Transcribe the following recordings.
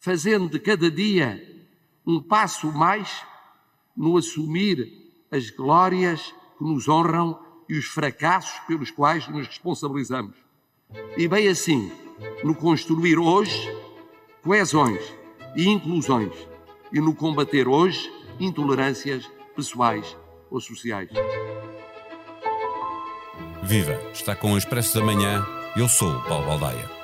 fazendo de cada dia um passo mais no assumir as glórias que nos honram e os fracassos pelos quais nos responsabilizamos. E bem assim, no construir hoje coesões e inclusões e no combater hoje intolerâncias pessoais ou sociais. Viva! Está com o Expresso da Manhã. Eu sou Paulo Baldaia.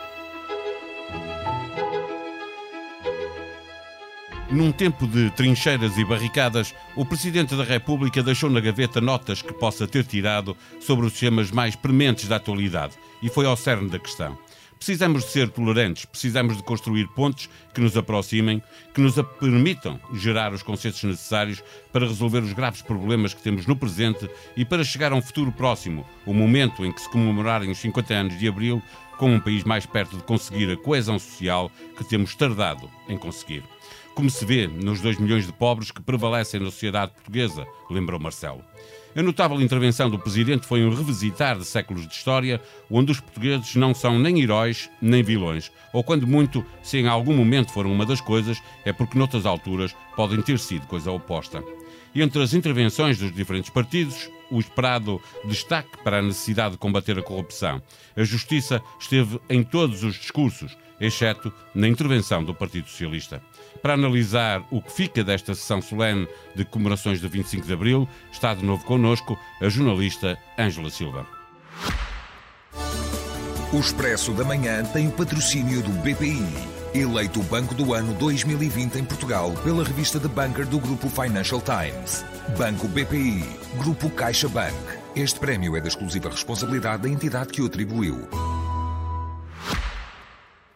Num tempo de trincheiras e barricadas, o Presidente da República deixou na gaveta notas que possa ter tirado sobre os temas mais prementes da atualidade e foi ao cerne da questão. Precisamos de ser tolerantes, precisamos de construir pontes que nos aproximem, que nos permitam gerar os conceitos necessários para resolver os graves problemas que temos no presente e para chegar a um futuro próximo, o momento em que se comemorarem os 50 anos de Abril, com um país mais perto de conseguir a coesão social que temos tardado em conseguir. Como se vê nos 2 milhões de pobres que prevalecem na sociedade portuguesa, lembrou Marcelo. A notável intervenção do Presidente foi um revisitar de séculos de história, onde os portugueses não são nem heróis nem vilões, ou quando muito, se em algum momento foram uma das coisas, é porque noutras alturas podem ter sido coisa oposta. Entre as intervenções dos diferentes partidos, o esperado destaque para a necessidade de combater a corrupção. A justiça esteve em todos os discursos, exceto na intervenção do Partido Socialista. Para analisar o que fica desta sessão solene de comemorações do 25 de Abril, está de novo connosco a jornalista Ângela Silva. O Expresso da Manhã tem o patrocínio do BPI, eleito o Banco do Ano 2020 em Portugal pela revista The Banker do Grupo Financial Times. Banco BPI, Grupo CaixaBank. Este prémio é da exclusiva responsabilidade da entidade que o atribuiu.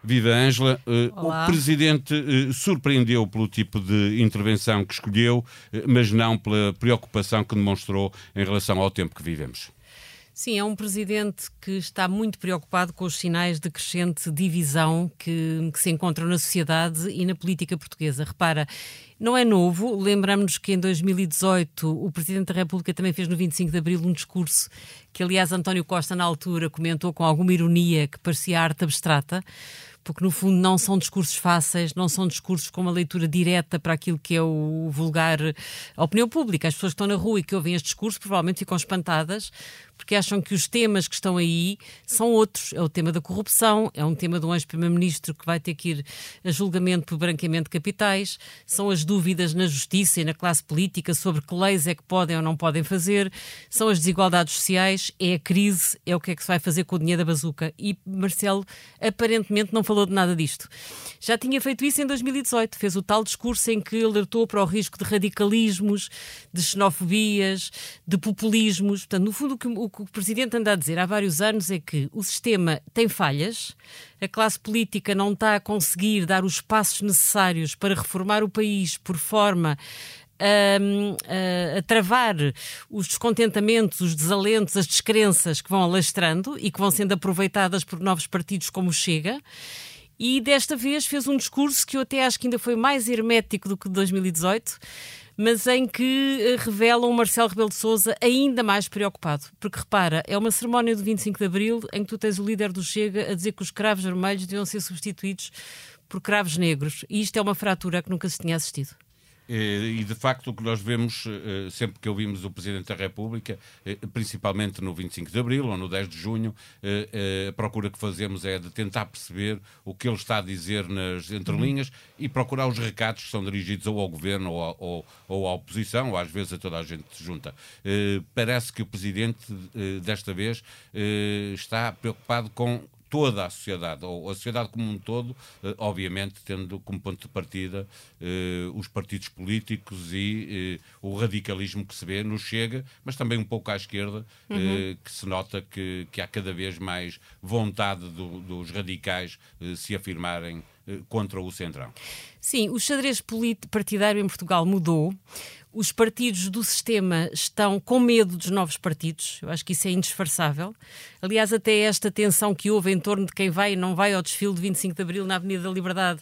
Viva Ângela, uh, o Presidente uh, surpreendeu pelo tipo de intervenção que escolheu, uh, mas não pela preocupação que demonstrou em relação ao tempo que vivemos. Sim, é um presidente que está muito preocupado com os sinais de crescente divisão que, que, se encontram na sociedade e na política portuguesa. Repara, não é novo, lembramos-nos que em 2018 o Presidente da República também fez no 25 de Abril um discurso que, aliás, António Costa, na altura, comentou com alguma ironia que parecia arte abstrata porque no fundo não são discursos fáceis, não são discursos com uma leitura direta para aquilo que é o vulgar a opinião pública. As pessoas que estão na rua e que ouvem este discurso provavelmente ficam espantadas porque acham que os temas que estão aí são outros. É o tema da corrupção, é um tema de um ex-primeiro-ministro que vai ter que ir a julgamento por branqueamento de capitais, são as dúvidas na justiça e na classe política sobre que leis é que podem ou não podem fazer, são as desigualdades sociais, é a crise, é o que é que se vai fazer com o dinheiro da bazuca. E Marcelo aparentemente não falou de nada disto. Já tinha feito isso em 2018, fez o tal discurso em que alertou para o risco de radicalismos, de xenofobias, de populismos. Portanto, no fundo, o que o Presidente anda a dizer há vários anos é que o sistema tem falhas, a classe política não está a conseguir dar os passos necessários para reformar o país por forma a, a, a, travar os descontentamentos, os desalentos, as descrenças que vão alastrando e que vão sendo aproveitadas por novos partidos como o Chega. E desta vez fez um discurso que eu até acho que ainda foi mais hermético do que de 2018 mas em que eh, revela um Marcelo Rebelo de Sousa ainda mais preocupado. Porque repara, é uma cerimónia do 25 de Abril em que tu tens o líder do Chega a dizer que os cravos vermelhos deviam ser substituídos por cravos negros. E isto é uma fratura que nunca se tinha assistido. Eh, e de facto o que nós vemos eh, sempre que ouvimos o Presidente da República, eh, principalmente no 25 de Abril ou no 10 de Junho, a procura que fazemos é de tentar perceber o que ele está a dizer nas entrelinhas uhum. e procurar os recados que são dirigidos ou ao Governo ou, ou, ou à oposição, ou às vezes a toda a gente junta. Parece que o Presidente desta vez está preocupado com toda a sociedade, ou a sociedade como um todo, eh, obviamente tendo como ponto de partida eh, os partidos políticos e eh, o radicalismo que se vê no Chega, mas também um pouco à esquerda, uhum. que se nota que, que há cada vez mais vontade do, dos radicais se afirmarem contra o Centrão. Sim, o xadrez partidário em Portugal mudou os partidos do sistema estão com medo dos novos partidos. Eu acho que isso é indisfarçável. Aliás, até esta tensão que houve em torno de quem vai e não vai ao desfile de 25 de Abril na Avenida da Liberdade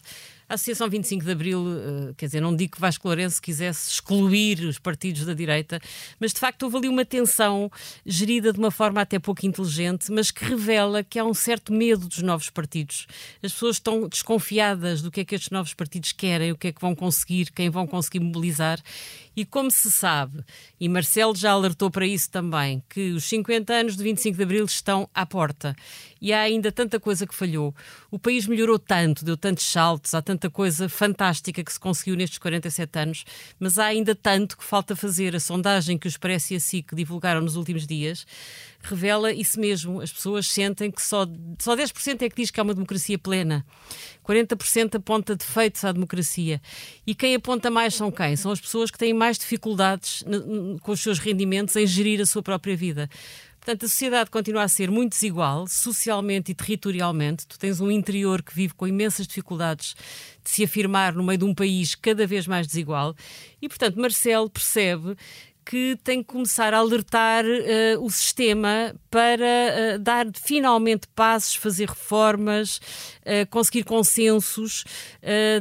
A Associação 25 de Abril, uh, quer dizer, não digo que Vasco Lourenço quisesse excluir os partidos da direita, mas de facto houve ali uma tensão gerida de uma forma até pouco inteligente, mas que revela que há um certo medo dos novos partidos. As pessoas estão desconfiadas do que é que estes novos partidos querem, o que é que vão conseguir, quem vão conseguir mobilizar. E como se sabe, e Marcelo já alertou para isso também, que os 50 anos de 25 de Abril estão à porta e há ainda tanta coisa que falhou. O país melhorou tanto, deu tantos saltos, há tanta coisa fantástica que se conseguiu nestes 47 anos, mas há ainda tanto que falta fazer. A sondagem que os Expresso e a SIC divulgaram nos últimos dias revela isso mesmo. As pessoas sentem que só, só 10% é que diz que há uma democracia plena. 40% aponta defeitos à democracia. E quem aponta mais são quem? São as pessoas que têm mais dificuldades com os seus rendimentos em gerir a sua própria vida. Portanto, a sociedade continua a ser muito desigual, socialmente e territorialmente. Tu tens um interior que vive com imensas dificuldades de se afirmar no meio de um país cada vez mais desigual. E, portanto, Marcelo percebe que tem que começar a alertar uh, o sistema para uh, dar finalmente passos, fazer reformas, uh, conseguir consensos,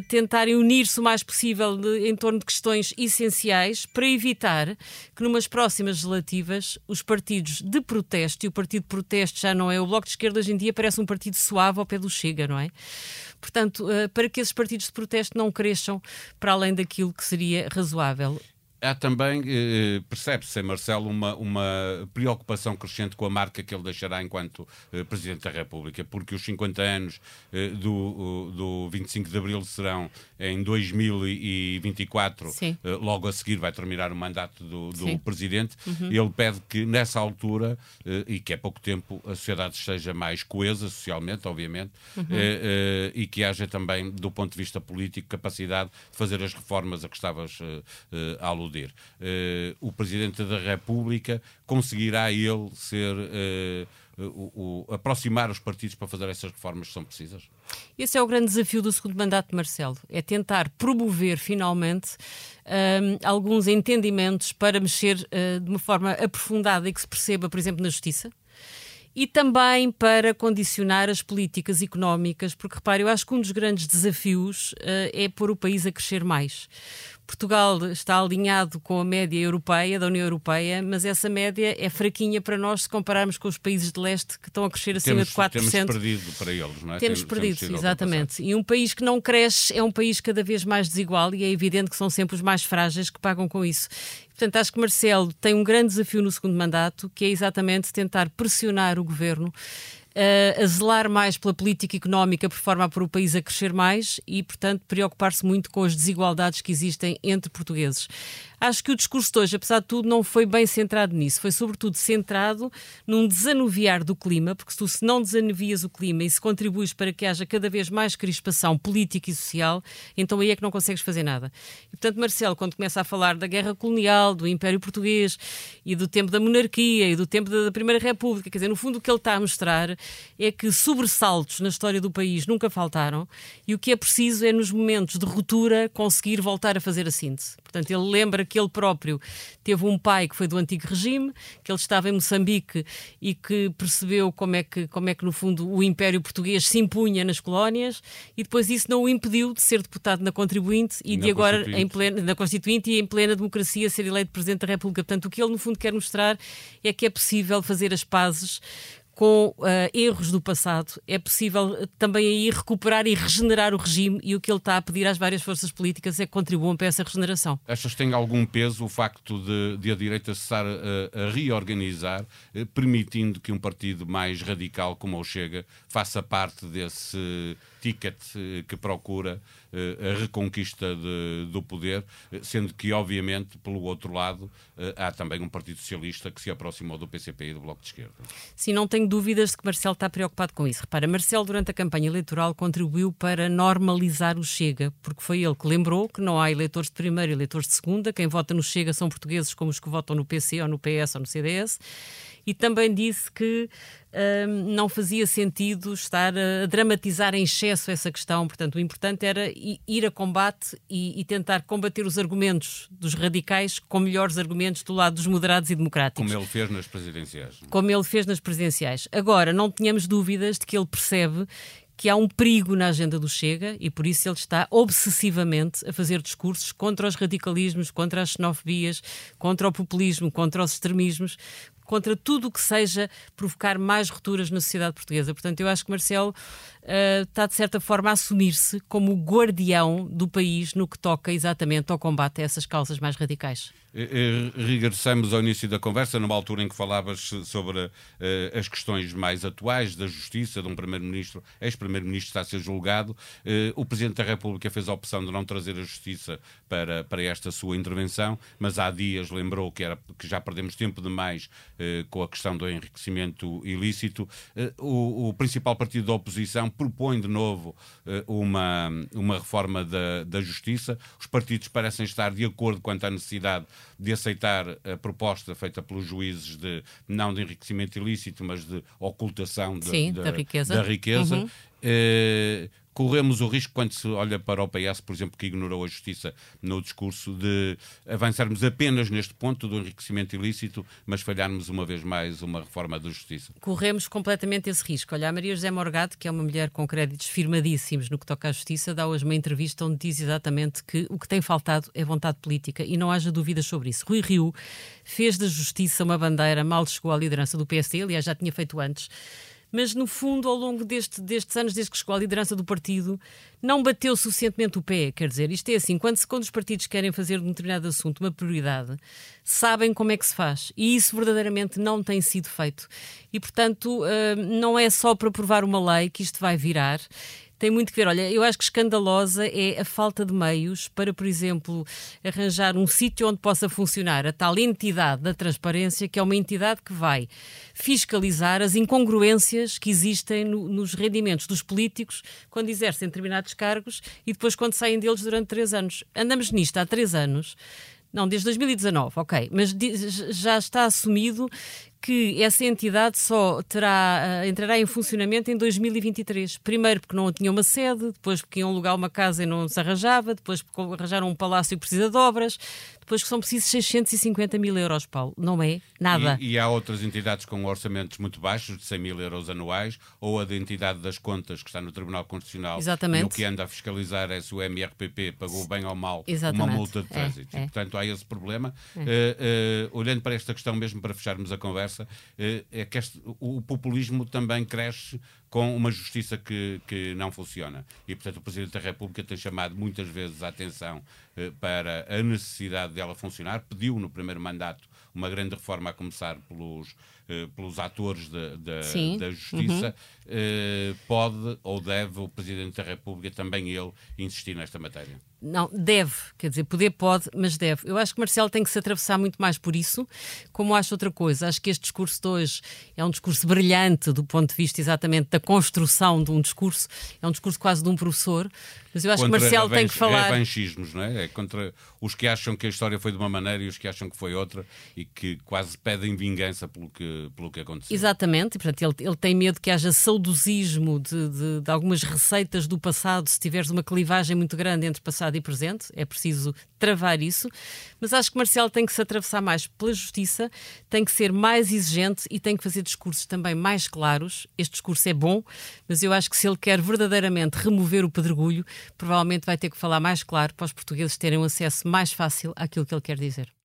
tentarem unir-se o mais possível de, em torno de questões essenciais para evitar que, numas próximas legislativas, os partidos de protesto, e o partido de protesto já não é o Bloco de Esquerda, hoje em dia parece um partido suave ao pé do Chega, não é? Portanto, para que esses partidos de protesto não cresçam para além daquilo que seria razoável há também, eh, percebe-se em Marcelo, uma, uma preocupação crescente com a marca que ele deixará enquanto eh, Presidente da República, porque os 50 anos eh, do, do 25 de Abril serão em 2024, eh, logo a seguir vai terminar o mandato do, do Presidente. Uhum. Ele pede que, nessa altura, eh, e que é pouco tempo, a sociedade esteja mais coesa socialmente, obviamente, uhum. Eh, e que haja também, do ponto de vista político, capacidade de fazer as reformas a que estavas a aludir. o Presidente da República conseguirá ele ser o, o, aproximar os partidos para fazer essas reformas que são precisas? Esse é o grande desafio do segundo mandato de Marcelo, é tentar promover finalmente um, alguns entendimentos para mexer uh, de uma forma aprofundada e que se perceba, por exemplo, na justiça, e também para condicionar as políticas económicas, porque repare, eu acho que um dos grandes desafios uh, é pôr o país a crescer mais. Portugal está alinhado com a média europeia, da União Europeia, mas essa média é fraquinha para nós se compararmos com os países de leste que estão a crescer acima temos, de 4%. Temos perdido para eles, não é? Temos, temos perdido, temos exatamente. E um país que não cresce é um país cada vez mais desigual e é evidente que são sempre os mais frágeis que pagam com isso. Portanto, acho que Marcelo tem um grande desafio no segundo mandato, que é exatamente tentar pressionar o governo uh, a zelar mais pela política económica por forma a pôr o país a crescer mais e, portanto, preocupar-se muito com as desigualdades que existem entre portugueses. Acho que o discurso de hoje, apesar de tudo, não foi bem centrado nisso. Foi, sobretudo, centrado num desanuviar do clima, porque se tu se não desanuvias o clima e se contribuis para que haja cada vez mais crispação política e social, então aí é que não consegues fazer nada. E, portanto, Marcelo, quando começa a falar da guerra colonial, do Império Português e do tempo da monarquia e do tempo da Primeira República, quer dizer, no fundo, o que ele está a mostrar é que sobressaltos na história do país nunca faltaram e o que é preciso é, nos momentos de ruptura, conseguir voltar a fazer a síntese. Portanto, ele lembra que ele próprio teve um pai que foi do antigo regime, que ele estava em Moçambique e que percebeu como é que, como é que no fundo, o Império Português se impunha nas colónias e depois isso não o impediu de ser deputado na Contribuinte e de agora em plena, na Constituinte e em plena democracia ser eleito Presidente da República. Portanto, o que ele no fundo quer mostrar é que é possível fazer as pazes com uh, erros do passado, é possível eh, também aí recuperar e regenerar o regime e o que ele está a pedir às várias forças políticas é que contribuam para essa regeneração. Achas que tem algum peso o facto de, de a direita se estar a, a reorganizar, eh, permitindo que um partido mais radical como o Chega faça parte desse ticket que procura eh, a reconquista de, do poder, eh, sendo que, obviamente, pelo outro lado, eh, há também um Partido Socialista que se aproximou do PCP e do Bloco de Esquerda. Sim, não tenho dúvidas de que Marcelo está preocupado com isso. Repara, Marcelo, durante a campanha eleitoral, contribuiu para normalizar o Chega, porque foi ele que lembrou que não há eleitores de primeira e eleitores de segunda. Quem vota no Chega são portugueses como os que votam no PC ou no PS ou no CDS e também disse que um, não fazia sentido estar a dramatizar em excesso essa questão. Portanto, o importante era ir a combate e, e, tentar combater os argumentos dos radicais com melhores argumentos do lado dos moderados e democráticos. Como ele fez nas presidenciais. Como ele fez nas presidenciais. Agora, não tenhamos dúvidas de que ele percebe que há um perigo na agenda do Chega e por isso ele está obsessivamente a fazer discursos contra os radicalismos, contra as xenofobias, contra o populismo, contra os extremismos, contra tudo o que seja provocar mais rupturas na sociedade portuguesa. Portanto, eu acho que Marcelo uh, está, de certa forma, a assumir-se como o guardião do país no que toca exatamente ao combate a essas causas mais radicais. Eh, eh, regressamos ao início da conversa, numa altura em que falavas sobre uh, as questões mais atuais da justiça, de um primeiro-ministro, ex-primeiro-ministro está a ser julgado. Uh, o Presidente da República fez a opção de não trazer a justiça para, para esta sua intervenção, mas há dias lembrou que, era, que já perdemos tempo demais uh, com a questão do enriquecimento ilícito. O, o, principal partido da oposição propõe de novo uma, uma reforma da, da justiça. Os partidos parecem estar de acordo quanto à necessidade de aceitar a proposta feita pelos juízes de não de enriquecimento ilícito, mas de ocultação de, Sim, da, da, riqueza. Da riqueza. Uhum. Eh, corremos o risco, quando se olha para o PS, por exemplo, que ignorou a justiça no discurso, de avançarmos apenas neste ponto do enriquecimento ilícito, mas falharmos uma vez mais uma reforma da justiça? Corremos completamente esse risco. Olha, a Maria José Morgado, que é uma mulher com créditos firmadíssimos no que toca à justiça, dá hoje uma entrevista onde diz exatamente que o que tem faltado é vontade política e não haja dúvidas sobre isso. Rui Rio fez da justiça uma bandeira, mal chegou à liderança do PSD, aliás, já tinha feito antes mas no fundo, ao longo deste, destes anos, desde que chegou à liderança do partido, não bateu suficientemente o pé. Quer dizer, isto é assim: quando, quando os partidos querem fazer de um determinado assunto uma prioridade, sabem como é que se faz. E isso verdadeiramente não tem sido feito. E, portanto, uh, não é só para provar uma lei que isto vai virar tem muito que ver. Olha, eu acho que escandalosa é a falta de meios para, por exemplo, arranjar um sítio onde possa funcionar a tal entidade da transparência, que é uma entidade que vai fiscalizar as incongruências que existem no, nos rendimentos dos políticos quando exercem determinados cargos e depois quando saem deles durante três anos. Andamos nisto há três anos. Não, desde 2019, ok. Mas já está assumido que essa entidade só terá, uh, entrará em funcionamento em 2023. Primeiro porque não tinha uma sede, depois porque iam alugar uma casa e não se arranjava, depois porque arranjaram um palácio que precisa de obras, depois que são precisos 650 mil euros, Paulo. Não é nada. E, e há outras entidades com orçamentos muito baixos, de 100 mil euros anuais, ou a da entidade das contas, que está no Tribunal Constitucional, Exatamente. e o que anda a fiscalizar é se o MRPP pagou bem ou mal Exatamente. uma multa de trânsito. É, é. E, portanto, há esse problema. É. Uh, uh, olhando para esta questão, mesmo para fecharmos a conversa, uh, é que este, o populismo também cresce com uma justiça que, que não funciona. E, portanto, o Presidente da República tem chamado muitas vezes a atenção eh, para a necessidade dela funcionar. Pediu no primeiro mandato uma grande reforma, a começar pelos, eh, pelos atores de, de, da justiça. Uhum. Eh, pode ou deve o Presidente da República, também ele, insistir nesta matéria? Não, deve, quer dizer, poder pode, mas deve. Eu acho que Marcelo tem que se atravessar muito mais por isso, como acho outra coisa. Acho que este discurso de hoje é um discurso brilhante do ponto de vista exatamente da construção de um discurso, é um discurso quase de um professor, mas eu acho que Marcelo tem que falar. É revanchismos, não é? É contra os que acham que a história foi de uma maneira e os que acham que foi outra e que quase pedem vingança pelo que, pelo que aconteceu. Exatamente, e portanto ele, ele tem medo que haja saudosismo de, de, de algumas receitas do passado, se tiveres uma clivagem muito grande entre passado passado e presente, é preciso travar isso, mas acho que Marcelo tem que se atravessar mais pela justiça, tem que ser mais exigente e tem que fazer discursos também mais claros. Este discurso é bom, mas eu acho que se ele quer verdadeiramente remover o pedregulho, provavelmente vai ter que falar mais claro para os portugueses terem um acesso mais fácil àquilo que ele quer dizer.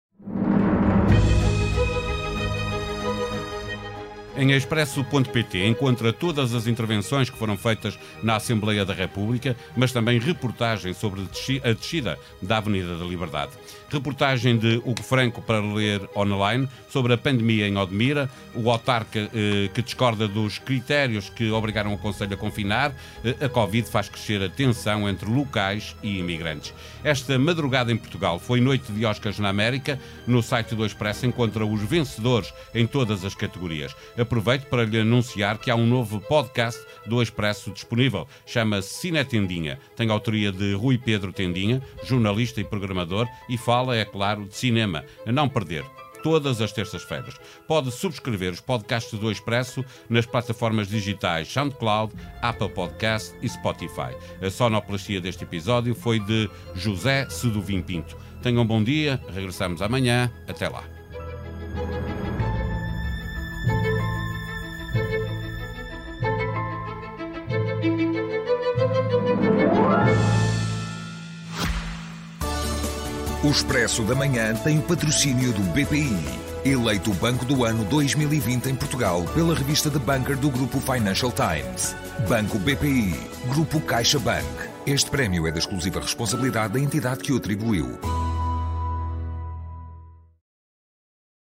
Em expresso.pt encontra todas as intervenções que foram feitas na Assembleia da República, mas também reportagem sobre a descida da Avenida da Liberdade. Reportagem de Hugo Franco para ler online sobre a pandemia em Odmira, o autarca eh, que discorda dos critérios que obrigaram o Conselho a confinar. Eh, a Covid faz crescer a tensão entre locais e imigrantes. Esta madrugada em Portugal foi noite de Oscars na América. No site do Expresso encontra os vencedores em todas as categorias. Aproveito para lhe anunciar que há um novo podcast do Expresso disponível. Chama-se Cine Tendinha. Tem autoria de Rui Pedro Tendinha, jornalista e programador, e fala, é claro, de cinema. A não perder todas as terças-feiras. Pode subscrever os podcasts do Expresso nas plataformas digitais SoundCloud, Apple Podcast e Spotify. A sonoplastia deste episódio foi de José Seduvim Pinto. Tenham um bom dia, regressamos amanhã. Até lá. O Expresso da Manhã tem o patrocínio do BPI, eleito Banco do Ano 2020 em Portugal pela revista The Banker do Grupo Financial Times. Banco BPI, Grupo CaixaBank. Este prémio é da exclusiva responsabilidade da entidade que o atribuiu.